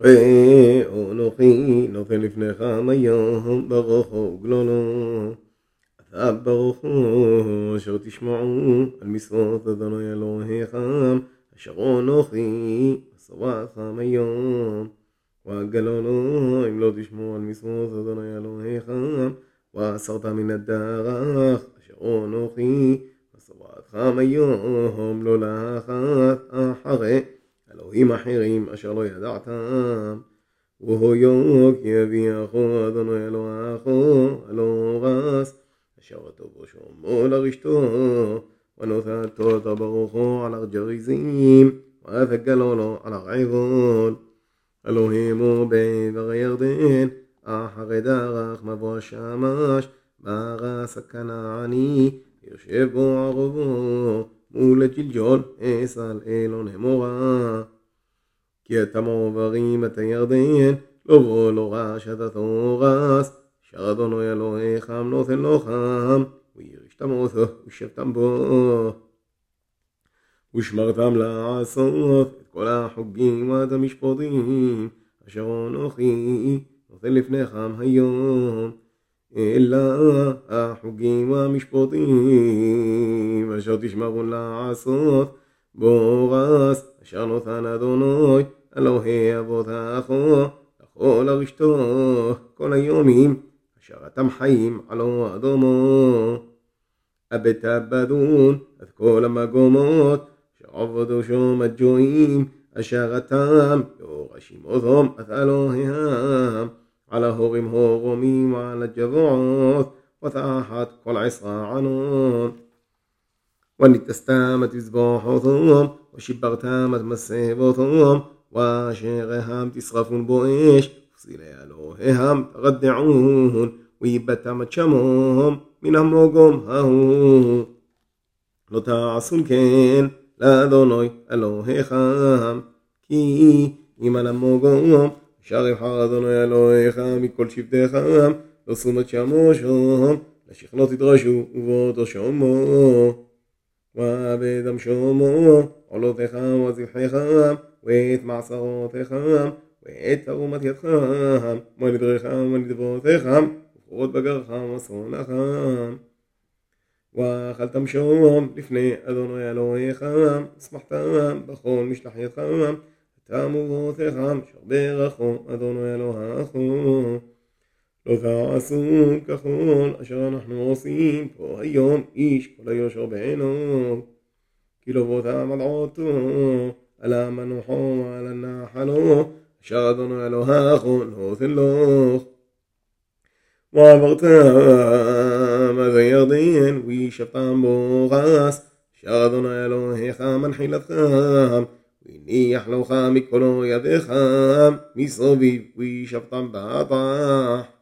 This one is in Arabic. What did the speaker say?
ראה אנוכי נותן לפניך היום ברוך הוא גלולו אתה ברוך הוא אשר תשמעו על משרות אדוני אלוהיכם אשר אנוכי אסורתכם היום וגלולו אם לא תשמעו על משרות אדוני אלוהיכם ואסרת מן הדרך אשר אנוכי אסורתכם היום לא לאחת אחרי אלוהים אחרים אשר לא ידעתם והוא יוק יביאכו אדוני אלוהיכו אלוהו רס אשר טובו שומו לרשתו ונותתו תברכו על הג'ריזים ותגלו לו על הרעבון אלוהים הוא בעבר הירדן אחרי דרך מבוא השמש ברס הכנעני יושב בו ערובו מול ג'לג'ול אסל אלון אמורה כי אתם עוברים את הירדן לא בוא לא רעש אתה תורס אשר אדוני אלוהיכם נותן לו חם. וירשתם אותו ושבתם בו. ושמרתם לעשות את כל החוגים ואת המשפטים אשר אנוכי נותן לפניכם היום. אלא החוגים והמשפטים אשר תשמרו לעשות בורס אשר נותן אדוני אלוהי אבותיכו לכל הרשתו כל היומים אשר אתם חיים עלו אדומו אבתעבדון את כל המקומות שעבדו שם הג'ועים אשר אתם יורשים אותם את אלוהיהם على هورم هورمي وعلى الجذوعات وتحت كل عصا عنون ونتستامت مذبوحهم وشبرتامت مسيبتهم وشيغهم تسرفون بوإيش فصيلي ألوههم تغدعون ويبتامت شمهم من أمركم هاو לא תעשון כן לאדוני אלוהיכם כי אם על המוגום אשר יבחר אדוני אלוהיך מכל שבטיך, לא סומת שמו שם, לשכנו תדרשו ובו תשומו. ועבדם שומו, עולותיך וזבחיך, ואת מעשרותיך, ואת תרומת ידך, ונדריך ונדבותיך, ופרות בגרך ושונאך. ואכלתם שום לפני אדוני אלוהיך, ושמחת בכל משלח ידך, תעמורותיך אשר ברכו אדוני אלוהיכו לא תעשו ככל אשר אנחנו עושים פה היום איש כל היושר בעינו כי לא בוא ألا من النحلو على الناحلوخ شاطن ألوهاخ نوث اللوخ وابغتام ذيضين ويشطان بوغاس شاذن ألوهي خام حيلت خام. ويني يحلو خامي كلو يدي خام. مصبي ويشطان بعطاح